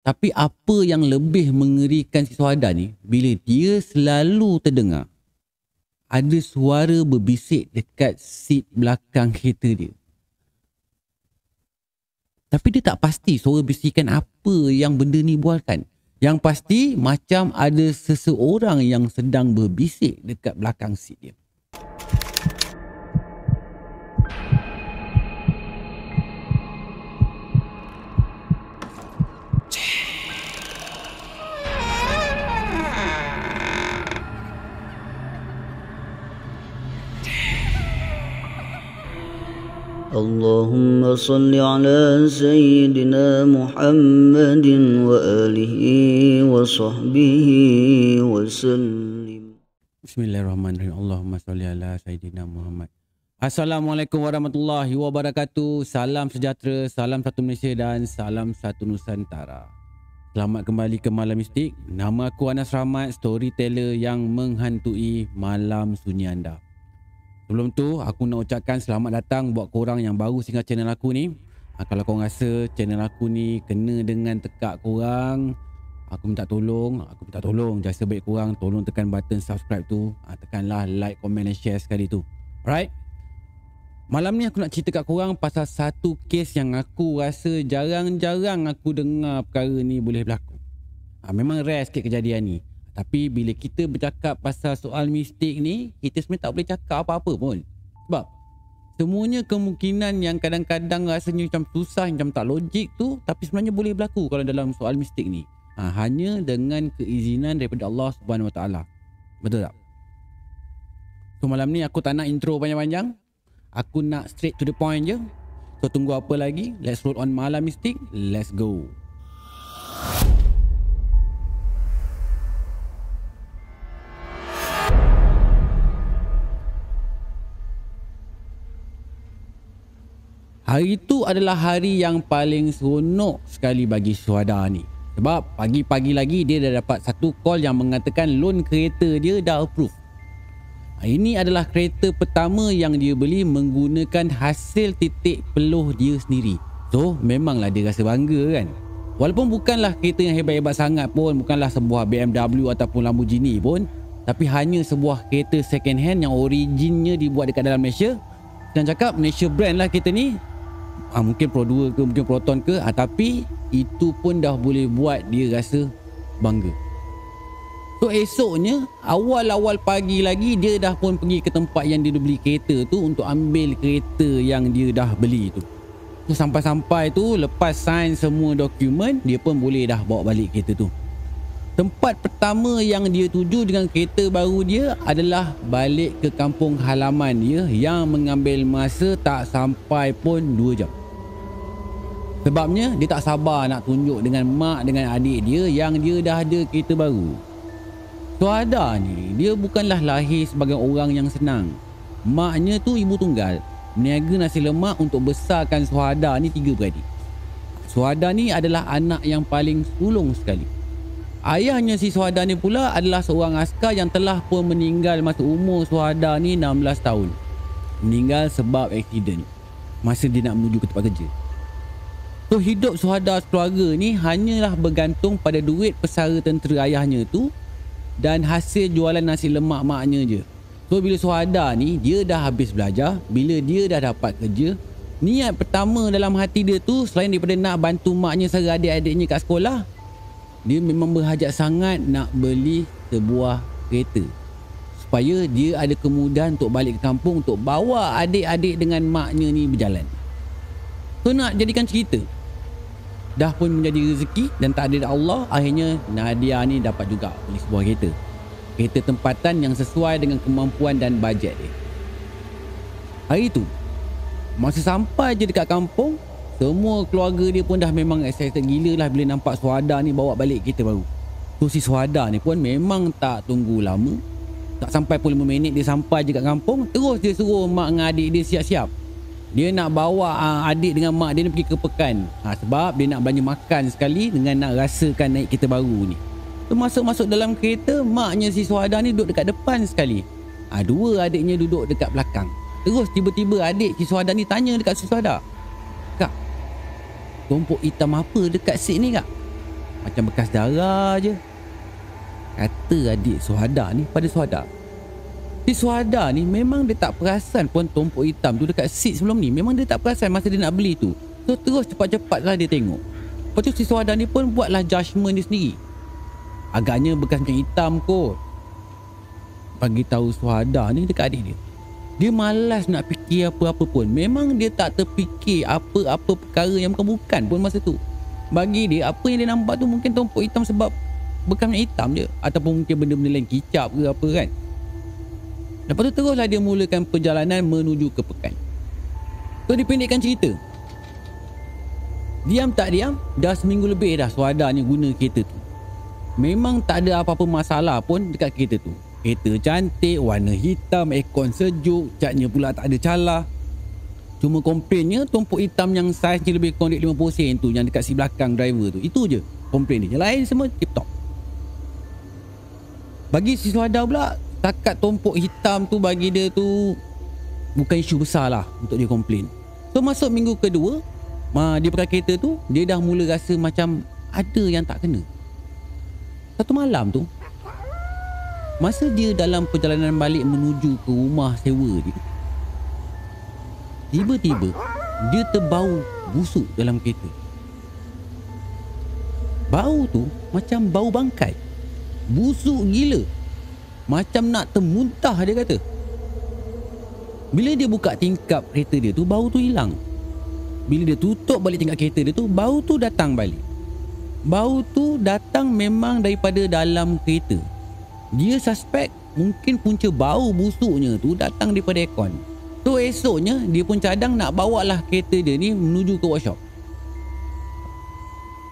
Tapi apa yang lebih mengerikan si Suhada ni bila dia selalu terdengar ada suara berbisik dekat seat belakang kereta dia. Tapi dia tak pasti suara bisikan apa yang benda ni buatkan. Yang pasti macam ada seseorang yang sedang berbisik dekat belakang seat dia. اللهم صل على سيدنا محمد وآله وصحبه وسلم Bismillahirrahmanirrahim. Allahumma salli ala Sayyidina Muhammad. Assalamualaikum warahmatullahi wabarakatuh. Salam sejahtera, salam satu Malaysia dan salam satu Nusantara. Selamat kembali ke Malam Mistik. Nama aku Anas Rahmat, storyteller yang menghantui malam sunyi anda. Sebelum tu, aku nak ucapkan selamat datang buat korang yang baru singgah channel aku ni. Ha, kalau korang rasa channel aku ni kena dengan tekak korang, aku minta tolong, aku minta tolong. Jasa baik korang, tolong tekan button subscribe tu. Ha, tekanlah like, comment dan share sekali tu. Alright? Malam ni aku nak cerita kat korang pasal satu kes yang aku rasa jarang-jarang aku dengar perkara ni boleh berlaku. Ha, memang rare sikit kejadian ni. Tapi bila kita bercakap pasal soal mistik ni, kita sebenarnya tak boleh cakap apa-apa pun. Sebab semuanya kemungkinan yang kadang-kadang rasanya macam susah, macam tak logik tu, tapi sebenarnya boleh berlaku kalau dalam soal mistik ni. Ha, hanya dengan keizinan daripada Allah Subhanahu Wa Taala. Betul tak? So malam ni aku tak nak intro panjang-panjang. Aku nak straight to the point je. So tunggu apa lagi? Let's roll on malam mistik. Let's go. Hari itu adalah hari yang paling seronok sekali bagi Syuhada ni. Sebab pagi-pagi lagi dia dah dapat satu call yang mengatakan loan kereta dia dah approve. Ini adalah kereta pertama yang dia beli menggunakan hasil titik peluh dia sendiri. So memanglah dia rasa bangga kan. Walaupun bukanlah kereta yang hebat-hebat sangat pun, bukanlah sebuah BMW ataupun Lamborghini pun, tapi hanya sebuah kereta second hand yang originnya dibuat dekat dalam Malaysia. Dan cakap Malaysia brand lah kereta ni ha, mungkin Pro 2 ke mungkin Proton ke ha, tapi itu pun dah boleh buat dia rasa bangga. So esoknya awal-awal pagi lagi dia dah pun pergi ke tempat yang dia beli kereta tu untuk ambil kereta yang dia dah beli tu. So sampai-sampai tu lepas sign semua dokumen dia pun boleh dah bawa balik kereta tu Tempat pertama yang dia tuju dengan kereta baru dia adalah balik ke kampung halaman dia yang mengambil masa tak sampai pun 2 jam. Sebabnya dia tak sabar nak tunjuk dengan mak dengan adik dia yang dia dah ada kereta baru. Suada ni dia bukanlah lahir sebagai orang yang senang. Maknya tu ibu tunggal meniaga nasi lemak untuk besarkan Suada ni tiga beradik. Suada ni adalah anak yang paling sulung sekali. Ayahnya si Suhada ni pula adalah seorang askar yang telah pun meninggal masa umur Suhada ni 16 tahun. Meninggal sebab aksiden masa dia nak menuju ke tempat kerja. So hidup Suhada keluarga ni hanyalah bergantung pada duit pesara tentera ayahnya tu dan hasil jualan nasi lemak maknya je. So bila Suhada ni dia dah habis belajar, bila dia dah dapat kerja, niat pertama dalam hati dia tu selain daripada nak bantu maknya serta adik-adiknya kat sekolah, dia memang berhajat sangat nak beli sebuah kereta supaya dia ada kemudahan untuk balik ke kampung untuk bawa adik-adik dengan maknya ni berjalan. So nak jadikan cerita. Dah pun menjadi rezeki dan tak ada Allah akhirnya Nadia ni dapat juga beli sebuah kereta. Kereta tempatan yang sesuai dengan kemampuan dan bajet dia. Hari tu masa sampai je dekat kampung semua keluarga dia pun dah memang excited gila lah bila nampak Suhada ni bawa balik kereta baru. Tu si Suhada ni pun memang tak tunggu lama. Tak sampai pun 5 minit dia sampai je kat kampung. Terus dia suruh mak dengan adik dia siap-siap. Dia nak bawa uh, adik dengan mak dia ni pergi ke pekan. Ha, sebab dia nak belanja makan sekali dengan nak rasakan naik kereta baru ni. Tu masuk-masuk dalam kereta, maknya si Suhada ni duduk dekat depan sekali. Ha, dua adiknya duduk dekat belakang. Terus tiba-tiba adik si Suhada ni tanya dekat si Suhada tumpuk hitam apa dekat seat ni kak? Macam bekas darah je. Kata adik Suhada ni pada Suhada. Si Suhada ni memang dia tak perasan pun tumpuk hitam tu dekat seat sebelum ni. Memang dia tak perasan masa dia nak beli tu. So terus cepat-cepat lah dia tengok. Lepas tu si Suhada ni pun buatlah judgement dia sendiri. Agaknya bekas macam hitam kot. Bagi tahu Suhada ni dekat adik dia dia malas nak fikir apa-apa pun. Memang dia tak terfikir apa-apa perkara yang bukan-bukan pun masa tu. Bagi dia apa yang dia nampak tu mungkin tumpuk hitam sebab Bekas hitam je. Ataupun mungkin benda-benda lain kicap ke apa kan. Lepas tu teruslah dia mulakan perjalanan menuju ke Pekan. So dipendekkan cerita. Diam tak diam Dah seminggu lebih dah Suada ni guna kereta tu. Memang tak ada apa-apa masalah pun dekat kereta tu Kereta cantik, warna hitam, aircon sejuk, catnya pula tak ada calah. Cuma komplainnya tumpuk hitam yang saiz je lebih kurang 50 sen tu yang dekat si belakang driver tu. Itu je komplain dia. Yang lain semua tip top. Bagi si Suhada pula, takat tumpuk hitam tu bagi dia tu bukan isu besar lah untuk dia komplain. So masuk minggu kedua, dia pakai kereta tu, dia dah mula rasa macam ada yang tak kena. Satu malam tu, Masa dia dalam perjalanan balik menuju ke rumah sewa dia Tiba-tiba Dia terbau busuk dalam kereta. Bau tu macam bau bangkai. Busuk gila. Macam nak termuntah dia kata. Bila dia buka tingkap kereta dia tu Bau tu hilang. Bila dia tutup balik tingkap kereta dia tu Bau tu datang balik. Bau tu datang memang daripada dalam kereta dia suspek mungkin punca bau busuknya tu datang daripada aircon. So esoknya dia pun cadang nak bawa lah kereta dia ni menuju ke workshop.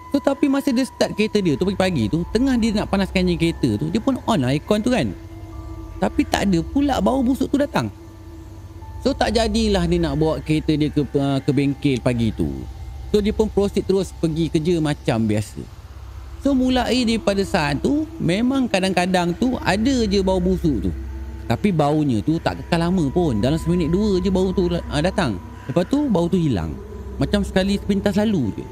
So tapi masa dia start kereta dia tu pagi-pagi tu Tengah dia nak panaskan kereta tu Dia pun on lah aircon tu kan Tapi tak ada pula bau busuk tu datang So tak jadilah dia nak bawa kereta dia ke, uh, ke bengkel pagi tu So dia pun proceed terus pergi kerja macam biasa So mulai daripada saat tu Memang kadang-kadang tu Ada je bau busuk tu. Tapi baunya tu tak kekal lama pun. Dalam seminit dua je bau tu uh, datang. Lepas tu bau tu hilang. Macam sekali sepintas lalu je.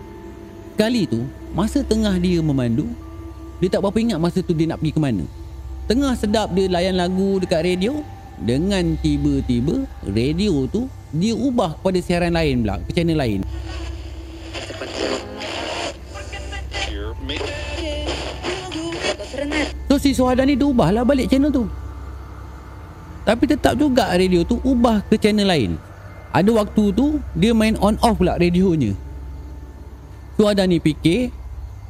Sekali tu Masa tengah dia memandu Dia tak berapa ingat masa tu dia nak pergi ke mana. Tengah sedap dia layan lagu dekat radio Dengan tiba-tiba Radio tu Dia ubah kepada siaran lain pula Ke channel lain Suhada ni dia ubahlah balik channel tu. Tapi tetap juga radio tu ubah ke channel lain. Ada waktu tu dia main on off pula radionya. Suhada ni fikir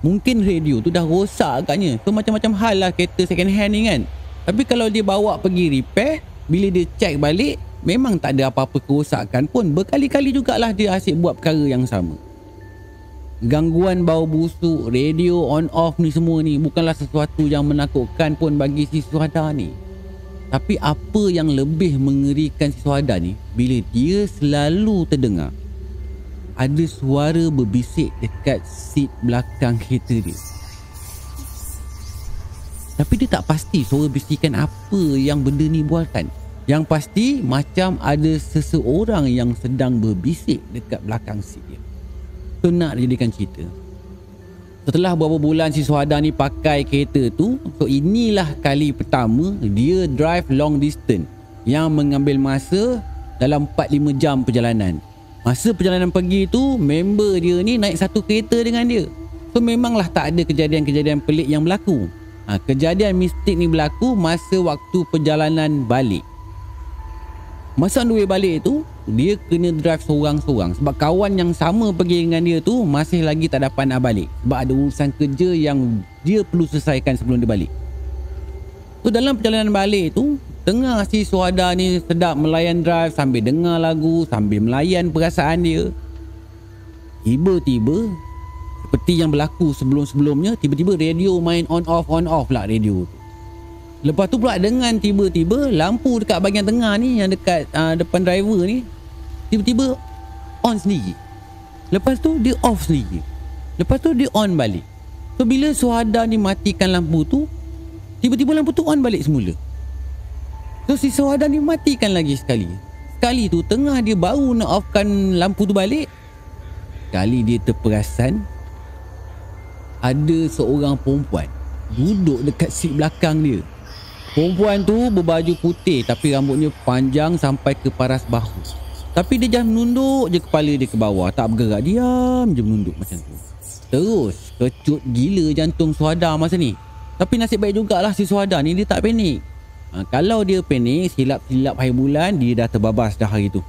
Mungkin radio tu dah rosak agaknya. So macam-macam hal lah kereta second hand ni kan. Tapi kalau dia bawa pergi repair Bila dia check balik Memang tak ada apa-apa kerosakan pun. Berkali-kali jugalah dia asyik buat perkara yang sama Gangguan bau busuk, radio on off ni semua ni bukanlah sesuatu yang menakutkan pun bagi si Suhada ni. Tapi apa yang lebih mengerikan si Suhada ni bila dia selalu terdengar ada suara berbisik dekat seat belakang kereta dia. Tapi dia tak pasti suara bisikan apa yang benda ni buatkan. Yang pasti macam ada seseorang yang sedang berbisik dekat belakang seat dia. Tu nak jadikan cerita. Setelah beberapa bulan si Suhada ni pakai kereta tu So inilah kali pertama dia drive long distance Yang mengambil masa dalam 4-5 jam perjalanan. Masa perjalanan pergi tu member dia ni naik satu kereta dengan dia. So memanglah tak ada kejadian-kejadian pelik yang berlaku? Ha, Kejadian mistik ni berlaku masa waktu perjalanan balik. Masa on the way balik tu Dia kena drive seorang-seorang. Sebab kawan yang sama pergi dengan dia tu Masih lagi tak dapat nak balik. Sebab ada urusan kerja yang Dia perlu selesaikan sebelum dia balik. So dalam perjalanan balik tu Tengah si Suhada ni sedap melayan drive Sambil dengar lagu Sambil melayan perasaan dia. Tiba-tiba Seperti yang berlaku sebelum-sebelumnya Tiba-tiba radio main on off on off lah radio tu. Lepas tu pula dengan tiba-tiba lampu dekat bahagian tengah ni yang dekat uh, depan driver ni tiba-tiba on sendiri. Lepas tu dia off sendiri. Lepas tu dia on balik. So bila Suhada ni matikan lampu tu tiba-tiba lampu tu on balik semula. So si Suhada ni matikan lagi sekali. Sekali tu tengah dia baru nak offkan lampu tu balik Kali dia terperasan ada seorang perempuan duduk dekat seat belakang dia. Perempuan tu berbaju putih tapi rambutnya panjang sampai ke paras bahu. Tapi dia jangan menunduk je kepala dia ke bawah. Tak bergerak. Diam je menunduk macam tu. Terus kecut gila jantung Suhada masa ni. Tapi nasib baik jugalah si Suhada ni dia tak panik. Ha, kalau dia panik, silap-silap hari bulan, dia dah terbabas dah hari tu.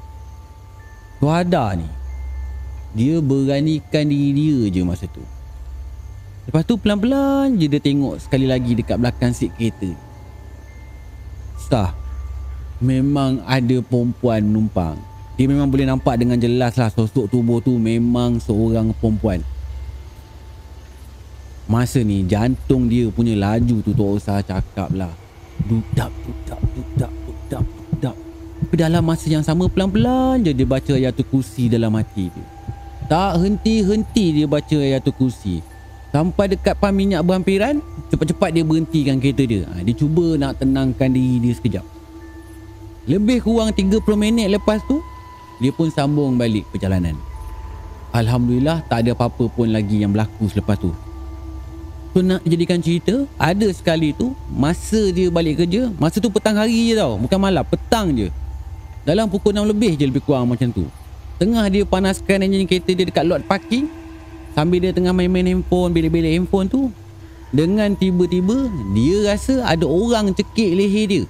Suhada ni, dia beranikan diri dia je masa tu. Lepas tu pelan-pelan je dia tengok sekali lagi dekat belakang seat kereta. Sah, memang ada perempuan numpang. Dia memang boleh nampak dengan jelas lah sosok tubuh tu memang seorang perempuan. Masa ni jantung dia punya laju tu tak usah cakap lah. Dudak, dudak, dudak, dudak, dudak. Tapi dalam masa yang sama pelan-pelan je dia baca ayatul kursi dalam hati dia. Tak henti-henti dia baca ayatul kursi. Sampai dekat pam minyak berhampiran, cepat-cepat dia berhentikan kereta dia. Ha, dia cuba nak tenangkan diri dia sekejap. Lebih kurang 30 minit lepas tu, dia pun sambung balik perjalanan. Alhamdulillah tak ada apa-apa pun lagi yang berlaku selepas tu. So nak jadikan cerita, ada sekali tu masa dia balik kerja, masa tu petang hari je tau, bukan malam, petang je. Dalam pukul 6 lebih je lebih kurang macam tu. Tengah dia panaskan enjin kereta dia dekat lot parking, sambil dia tengah main-main handphone, bilik-bilik handphone tu, dengan tiba-tiba dia rasa ada orang cekik leher dia.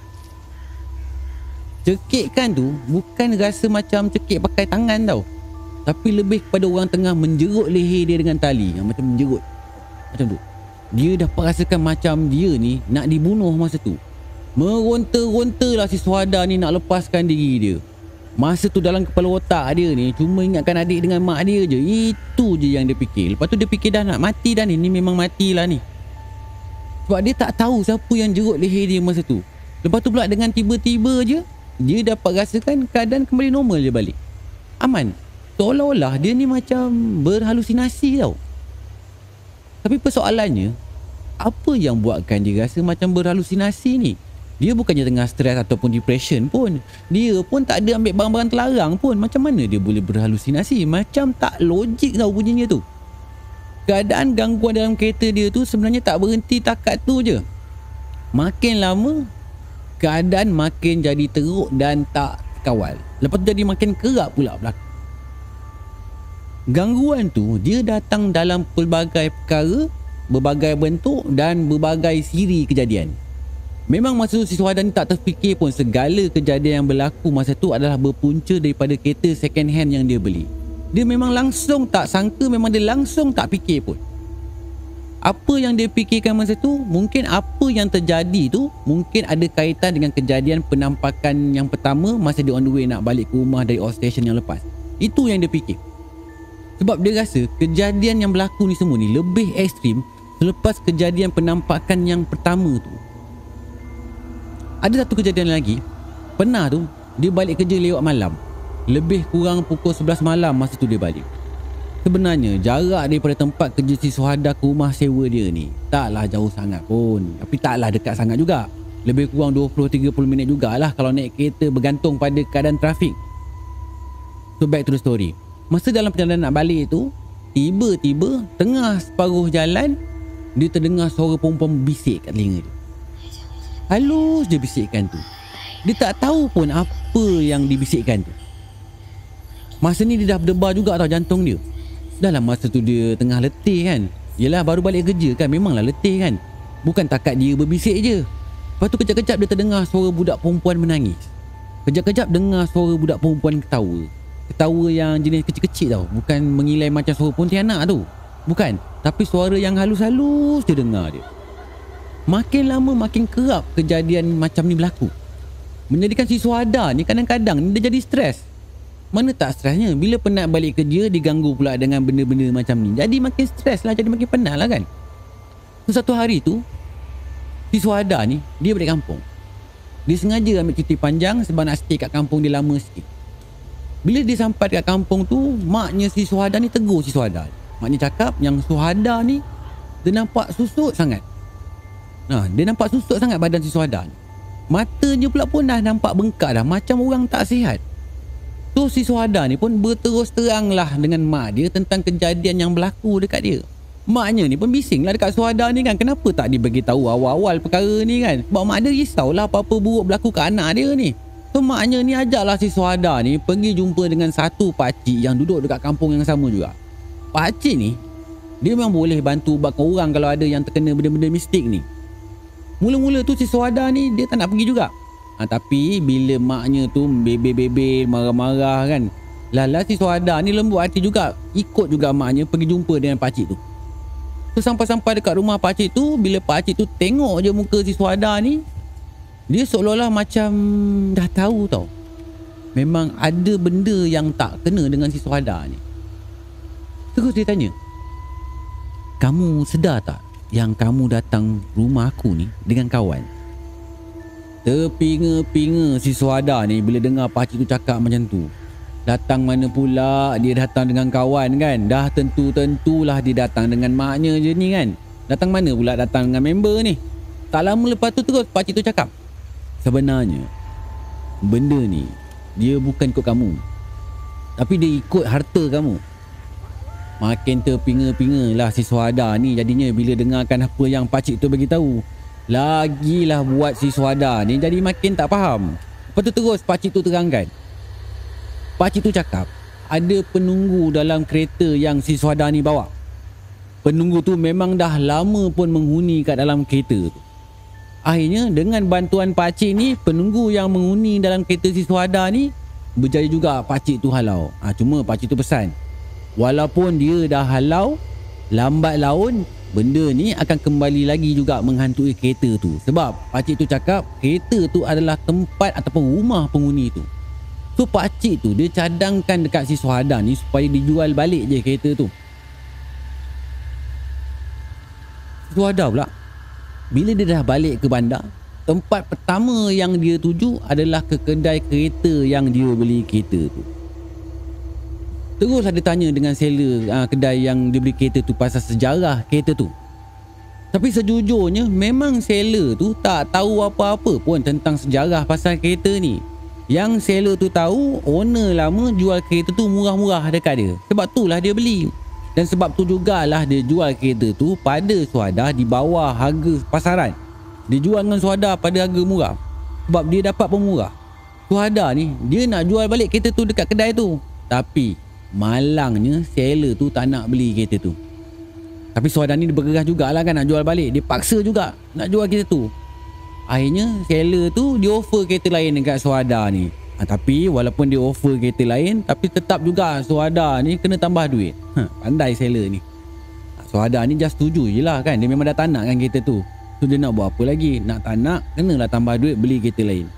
Cekikkan tu bukan rasa macam cekik pakai tangan tau. Tapi lebih kepada orang tengah menjerut leher dia dengan tali. Yang macam menjerut. Macam tu. Dia dapat rasakan macam dia ni nak dibunuh masa tu. Meronta-ronta lah si Suhada ni nak lepaskan diri dia. Masa tu dalam kepala otak dia ni cuma ingatkan adik dengan mak dia je. Itu je yang dia fikir. Lepas tu dia fikir dah nak mati dah ni. Ni memang matilah ni. Sebab dia tak tahu siapa yang jerut leher dia masa tu. Lepas tu pula dengan tiba-tiba je dia dapat rasakan keadaan kembali normal je balik. Aman. Seolah-olah dia ni macam berhalusinasi tau. Tapi persoalannya, apa yang buatkan dia rasa macam berhalusinasi ni? Dia bukannya tengah stres ataupun depression pun. Dia pun tak ada ambil barang-barang terlarang pun. Macam mana dia boleh berhalusinasi? Macam tak logik tau bunyinya tu. Keadaan gangguan dalam kereta dia tu sebenarnya tak berhenti takat tu je. Makin lama, keadaan makin jadi teruk dan tak kawal. Lepas tu jadi makin kerap pula berlaku. Gangguan tu dia datang dalam pelbagai perkara, berbagai bentuk dan berbagai siri kejadian. Memang masa tu si Suhadan tak terfikir pun segala kejadian yang berlaku masa tu adalah berpunca daripada kereta second hand yang dia beli. Dia memang langsung tak sangka, memang dia langsung tak fikir pun apa yang dia fikirkan masa tu mungkin apa yang terjadi tu mungkin ada kaitan dengan kejadian penampakan yang pertama masa dia on the way nak balik ke rumah dari outstation yang lepas. Itu yang dia fikir. Sebab dia rasa kejadian yang berlaku ni semua ni lebih ekstrim selepas kejadian penampakan yang pertama tu. Ada satu kejadian lagi. Pernah tu dia balik kerja lewat malam. Lebih kurang pukul 11 malam masa tu dia balik Sebenarnya jarak daripada tempat kerja si Suhada ke rumah sewa dia ni Taklah jauh sangat pun. Tapi taklah dekat sangat juga. Lebih kurang 20-30 minit jugalah Kalau naik kereta bergantung pada keadaan trafik. So back to the story. Masa dalam perjalanan nak balik tu Tiba-tiba tengah separuh jalan Dia terdengar suara perempuan bisik kat telinga dia. Halus je bisikkan tu. Dia tak tahu pun apa yang dibisikkan tu. Masa ni dia dah berdebar juga tau jantung dia Dalam masa tu dia tengah letih kan. Yelah baru balik kerja kan Memanglah letih kan. Bukan takat dia berbisik je. Lepas tu kejap-kejap dia terdengar suara budak perempuan menangis. Kejap-kejap dengar suara budak perempuan ketawa. Ketawa yang jenis kecil-kecil tau. Bukan mengilai macam suara pontianak tu. Bukan. Tapi suara yang halus-halus dia dengar dia. Makin lama makin kerap kejadian macam ni berlaku. Menjadikan si Suhada ni kadang-kadang dia jadi stres mana tak stresnya Bila penat balik kerja Diganggu pula dengan benda-benda macam ni. Jadi makin stres lah Jadi makin penat lah kan? So, Satu hari tu Si Suhada ni Dia balik kampung. Dia sengaja ambil cuti panjang Sebab nak stay kat kampung dia lama sikit. Bila dia sampai kat kampung tu Maknya si Suhada ni tegur si Suhada. Maknya cakap yang Suhada ni Dia nampak susut sangat. Nah, Dia nampak susut sangat badan si Suhada ni. Matanya pula pun dah nampak bengkak dah Macam orang tak sihat So si Suhada ni pun berterus terang lah dengan mak dia tentang kejadian yang berlaku dekat dia. Maknya ni pembising lah dekat Suhada ni kan. Kenapa tak dibagi tahu awal-awal perkara ni kan? Sebab mak dia risaulah apa-apa buruk berlaku ke anak dia ni. So maknya ni ajaklah si Suhada ni Pergi jumpa dengan satu pakcik yang duduk dekat kampung yang sama juga. Pakcik ni Dia memang boleh bantu ubatkan orang kalau ada yang terkena benda-benda mistik ni. Mula-mula tu si Suhada ni dia tak nak pergi juga ha, Tapi bila maknya tu bebe-bebe marah-marah kan Lala si Suhada ni lembut hati juga. Ikut juga maknya pergi jumpa dengan pakcik tu. So sampai-sampai dekat rumah pakcik tu Bila pakcik tu tengok je muka si Suhada ni Dia seolah-olah macam dah tahu tau. Memang ada benda yang tak kena dengan si Suhada ni. Terus dia tanya Kamu sedar tak Yang kamu datang rumah aku ni Dengan kawan Terpinga-pinga si Suhada ni Bila dengar pakcik tu cakap macam tu. Datang mana pula dia datang dengan kawan kan? Dah tentu-tentulah dia datang dengan maknya je ni kan? Datang mana pula datang dengan member ni? Tak lama lepas tu terus pakcik tu cakap Sebenarnya Benda ni Dia bukan ikut kamu. Tapi dia ikut harta kamu. Makin terpinga-pinga lah si Suhada ni Jadinya bila dengarkan apa yang pakcik tu beritahu Lagilah buat si Suhada ni jadi makin tak faham Lepas tu terus pakcik tu terangkan Pakcik tu cakap ada penunggu dalam kereta yang si Suhada ni bawa. Penunggu tu memang dah lama pun menghuni kat dalam kereta tu. Akhirnya dengan bantuan pakcik ni, penunggu yang menghuni dalam kereta si Suhada ni berjaya juga pakcik tu halau. Ha, cuma pakcik tu pesan, walaupun dia dah halau, lambat laun benda ni akan kembali lagi juga menghantui kereta tu. Sebab pakcik tu cakap kereta tu adalah tempat ataupun rumah penghuni tu. So pakcik tu dia cadangkan dekat si Suhada ni supaya dijual balik je kereta tu. Suhada pula. Bila dia dah balik ke bandar, tempat pertama yang dia tuju adalah ke kedai kereta yang dia beli kereta tu. Terus ada tanya dengan seller uh, kedai yang dia beli kereta tu pasal sejarah kereta tu. Tapi sejujurnya memang seller tu tak tahu apa-apa pun tentang sejarah pasal kereta ni. Yang seller tu tahu owner lama jual kereta tu murah-murah dekat dia. Sebab tu lah dia beli. Dan sebab tu jugalah dia jual kereta tu pada suada di bawah harga pasaran. Dia jual dengan suada pada harga murah. Sebab dia dapat pemurah. Suada ni dia nak jual balik kereta tu dekat kedai tu. Tapi malangnya seller tu tak nak beli kereta tu. Tapi suada ni dia bergegas jugalah kan nak jual balik. Dia paksa juga nak jual kereta tu. Akhirnya seller tu dia offer kereta lain dekat Suhada ni. Ha, tapi walaupun dia offer kereta lain tapi tetap juga Suhada ni kena tambah duit. Ha, pandai seller ni. Ha, Suhada ni just setuju je lah kan. Dia memang dah tak nak kan kereta tu. So dia nak buat apa lagi? Nak tak nak kenalah tambah duit beli kereta lain.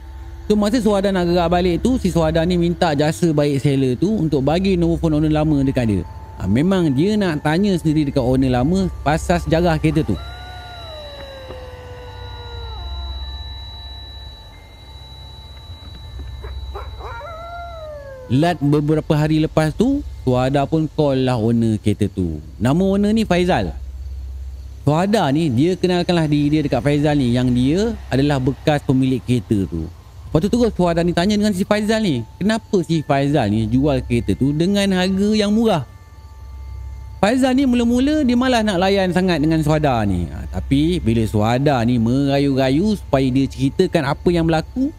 So masa Suhada nak gerak balik tu si Suhada ni minta jasa baik seller tu untuk bagi nombor phone owner lama dekat dia. Ha, memang dia nak tanya sendiri dekat owner lama pasal sejarah kereta tu. Lat beberapa hari lepas tu Suhada pun call lah owner kereta tu Nama owner ni Faizal Suhada ni dia kenalkanlah diri dia dekat Faizal ni Yang dia adalah bekas pemilik kereta tu Lepas tu terus Suhada ni tanya dengan si Faizal ni Kenapa si Faizal ni jual kereta tu dengan harga yang murah? Faizal ni mula-mula dia malah nak layan sangat dengan Suhada ni. Ha, Tapi bila Suhada ni merayu-rayu supaya dia ceritakan apa yang berlaku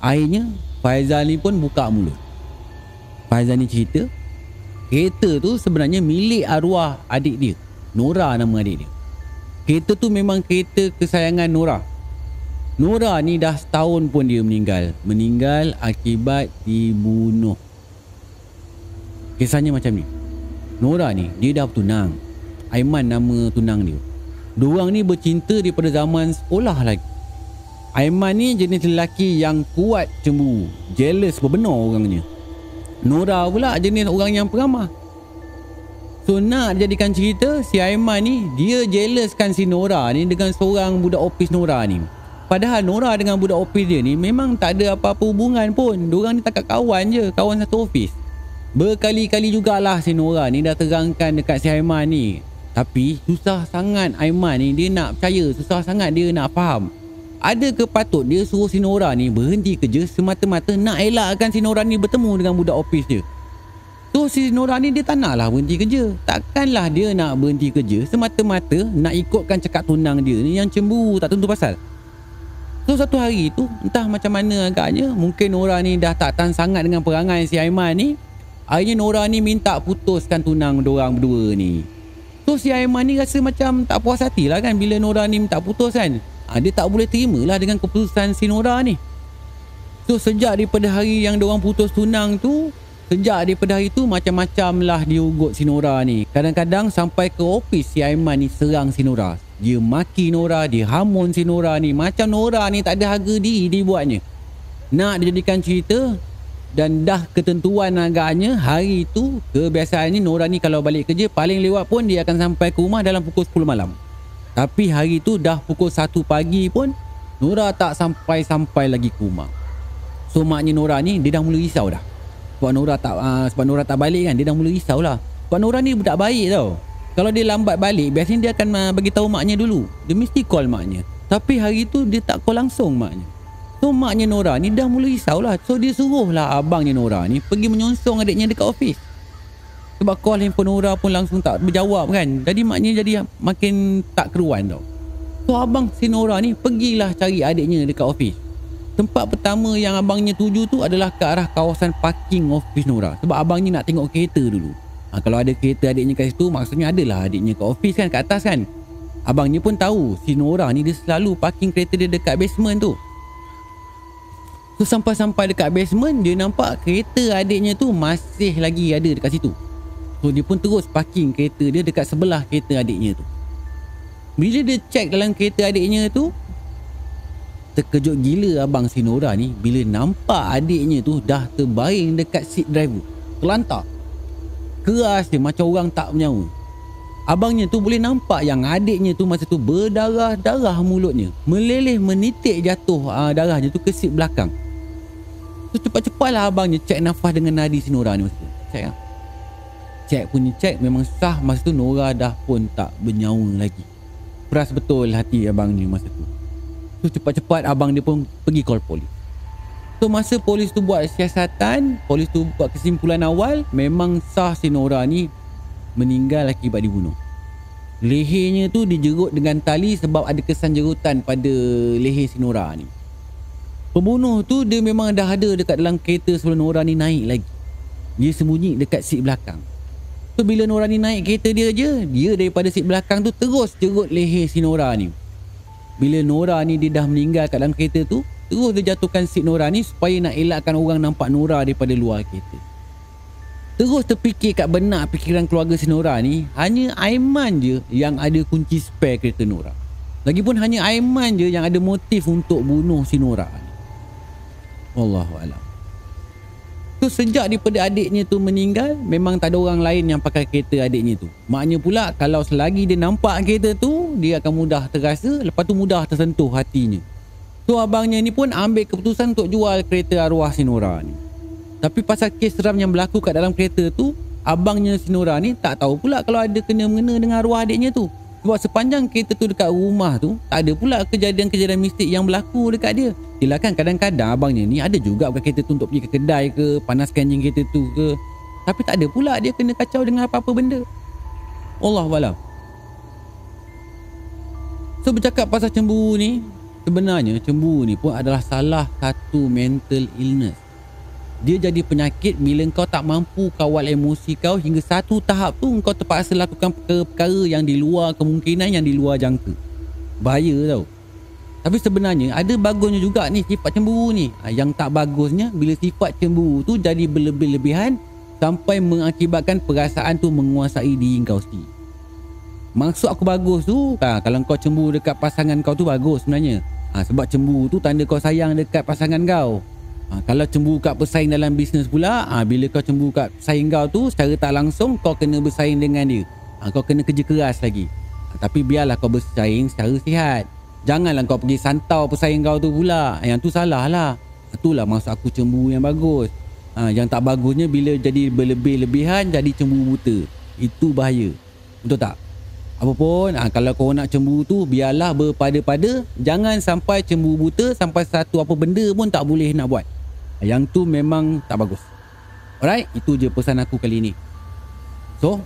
Akhirnya Faizal ni pun buka mulut. Faizal ni cerita Kereta tu sebenarnya milik arwah adik dia. Nora nama adik dia. Kereta tu memang kereta kesayangan Nora Nora ni dah setahun pun dia meninggal. Meninggal akibat dibunuh. Kisahnya macam ni. Nora ni dia dah bertunang. Aiman nama tunang dia. Diorang ni bercinta daripada zaman sekolah lagi. Aiman ni jenis lelaki yang kuat cemburu Jealous berbenar orangnya. Nora pula jenis orang yang peramah. So nak jadikan cerita Si Aiman ni Dia jealouskan si Nora ni Dengan seorang budak opis Nora ni Padahal Nora dengan budak opis dia ni Memang tak ada apa-apa hubungan pun Diorang ni takat kawan je Kawan satu opis Berkali-kali jugalah si Nora ni Dah terangkan dekat si Aiman ni Tapi susah sangat Aiman ni Dia nak percaya Susah sangat dia nak faham ada ke patut dia suruh si Nora ni berhenti kerja semata-mata nak elakkan si Nora ni bertemu dengan budak ofis dia? So si Nora ni dia tak nak lah berhenti kerja. Takkanlah dia nak berhenti kerja semata-mata nak ikutkan cakap tunang dia ni yang cemburu tak tentu pasal. So satu hari tu entah macam mana agaknya mungkin Nora ni dah tak tahan sangat dengan perangai si Aiman ni. Akhirnya Nora ni minta putuskan tunang diorang berdua ni. So si Aiman ni rasa macam tak puas hati lah kan bila Nora ni minta putus kan. Ha, dia tak boleh terima lah dengan keputusan si Nora ni. So sejak daripada hari yang diorang putus tunang tu Sejak daripada hari tu macam-macam lah dia ugut si Nora ni. Kadang-kadang sampai ke ofis si Aiman ni serang si Nora. Dia maki Nora, dia hamun si Nora ni. Macam Nora ni tak ada harga diri dia buatnya. Nak dijadikan cerita dan dah ketentuan agaknya hari tu kebiasaannya Nora ni kalau balik kerja paling lewat pun dia akan sampai ke rumah dalam pukul 10 malam. Tapi hari tu dah pukul 1 pagi pun Nora tak sampai-sampai lagi ke rumah. So maknya Nora ni dia dah mula risau dah sebab Nora tak uh, sebab Nora tak balik kan dia dah mula risau lah sebab Nora ni budak baik tau kalau dia lambat balik biasanya dia akan uh, bagi tahu maknya dulu. Dia mesti call maknya. Tapi hari tu dia tak call langsung maknya. So maknya Nora ni dah mula risau lah so dia suruh lah abangnya Nora ni pergi menyonsong adiknya dekat ofis. Sebab call handphone Nora pun langsung tak berjawab kan. Jadi maknya jadi makin tak keruan tau. So abang si Nora ni pergilah cari adiknya dekat ofis. Tempat pertama yang abangnya tuju tu adalah ke arah kawasan parking office Nora. Sebab abangnya nak tengok kereta dulu. Ha, kalau ada kereta adiknya kat situ, maksudnya adalah adiknya ke office kan, kat atas kan. Abangnya pun tahu si Nora ni dia selalu parking kereta dia dekat basement tu. So sampai-sampai dekat basement, dia nampak kereta adiknya tu masih lagi ada dekat situ. So dia pun terus parking kereta dia dekat sebelah kereta adiknya tu. Bila dia check dalam kereta adiknya tu, Terkejut gila abang si Nora ni bila nampak adiknya tu dah terbaring dekat seat driver. Terlantak. Keras dia macam orang tak menyawa. Abangnya tu boleh nampak yang adiknya tu masa tu berdarah-darah mulutnya. Meleleh menitik jatuh uh, darahnya tu ke seat belakang. So cepat-cepatlah abangnya cek nafas dengan nadi si Nora ni masa tu. Cek lah. Cek punya cek memang sah masa tu Nora dah pun tak bernyawa lagi. Peras betul hati abang ni masa tu. So cepat-cepat abang dia pun pergi call polis. So masa polis tu buat siasatan, polis tu buat kesimpulan awal, memang sah si Nora ni meninggal akibat dibunuh. Lehernya tu dijerut dengan tali sebab ada kesan jerutan pada leher si Nora ni. Pembunuh tu dia memang dah ada dekat dalam kereta sebelum Nora ni naik lagi. Dia sembunyi dekat seat belakang. So bila Nora ni naik kereta dia je, dia daripada seat belakang tu terus jerut leher si Nora ni. Bila Nora ni dia dah meninggal kat dalam kereta tu Terus dia jatuhkan seat Nora ni Supaya nak elakkan orang nampak Nora daripada luar kereta. Terus terfikir kat benak fikiran keluarga si Nora ni Hanya Aiman je yang ada kunci spare kereta Nora. Lagipun hanya Aiman je yang ada motif untuk bunuh si Nora ni. Wallahualam So sejak daripada adiknya tu meninggal Memang tak ada orang lain yang pakai kereta adiknya tu. Maknya pula kalau selagi dia nampak kereta tu Dia akan mudah terasa Lepas tu mudah tersentuh hatinya So abangnya ni pun ambil keputusan untuk jual kereta arwah Sinora ni. Tapi pasal kes seram yang berlaku kat dalam kereta tu Abangnya Sinora ni tak tahu pula kalau ada kena-mengena dengan arwah adiknya tu. Sebab sepanjang kereta tu dekat rumah tu Tak ada pula kejadian-kejadian mistik yang berlaku dekat dia. Yelah kan kadang-kadang abangnya ni ada juga bukan kereta tu untuk pergi ke kedai ke Panaskan enjin kereta tu ke. Tapi tak ada pula dia kena kacau dengan apa-apa benda. Allah walau So bercakap pasal cemburu ni Sebenarnya cemburu ni pun adalah salah satu mental illness dia jadi penyakit bila kau tak mampu kawal emosi kau hingga satu tahap tu kau terpaksa lakukan perkara-perkara yang di luar kemungkinan yang di luar jangka. Bahaya tau. Tapi sebenarnya ada bagusnya juga ni sifat cemburu ni. Ha, yang tak bagusnya bila sifat cemburu tu jadi berlebih-lebihan sampai mengakibatkan perasaan tu menguasai diri kau sendiri. Maksud aku bagus tu, ha, kalau kau cemburu dekat pasangan kau tu bagus sebenarnya. Ha, sebab cemburu tu tanda kau sayang dekat pasangan kau. Ha, kalau cemburu kat pesaing dalam bisnes pula, ha, bila kau cemburu kat pesaing kau tu, secara tak langsung kau kena bersaing dengan dia. Ha, kau kena kerja keras lagi. Ha, tapi biarlah kau bersaing secara sihat. Janganlah kau pergi santau pesaing kau tu pula. Yang tu salah lah. Itulah maksud aku cemburu yang bagus. Ha, yang tak bagusnya bila jadi berlebih-lebihan, jadi cemburu buta. Itu bahaya. Betul tak? Apapun, ha, kalau kau nak cemburu tu, biarlah berpada-pada. Jangan sampai cemburu buta, sampai satu apa benda pun tak boleh nak buat. Yang tu memang tak bagus. Alright, itu je pesan aku kali ni. So,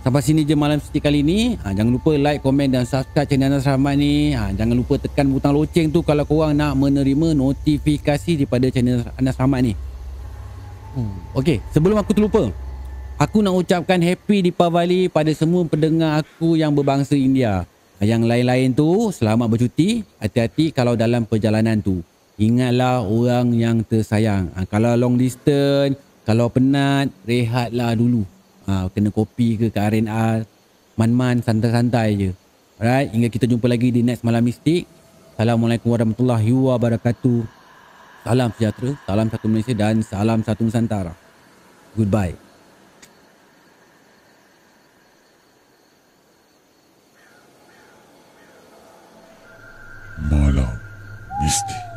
sampai sini je malam City kali ni. Ha, jangan lupa like, komen dan subscribe channel Anas Rahmat ni. Ha, jangan lupa tekan butang loceng tu kalau korang nak menerima notifikasi daripada channel Anas Rahmat ni. Hmm. Okay, sebelum aku terlupa. Aku nak ucapkan happy di Pavali pada semua pendengar aku yang berbangsa India. Yang lain-lain tu selamat bercuti. Hati-hati kalau dalam perjalanan tu. Ingatlah orang yang tersayang. Ha, kalau long distance, kalau penat, rehatlah dulu. Ha, kena kopi ke ke R&R. Man-man, santai-santai je. Alright, hingga kita jumpa lagi di next Malam Mistik. Assalamualaikum warahmatullahi wabarakatuh. Salam sejahtera, salam satu Malaysia dan salam satu Nusantara. Goodbye. Malam Mistik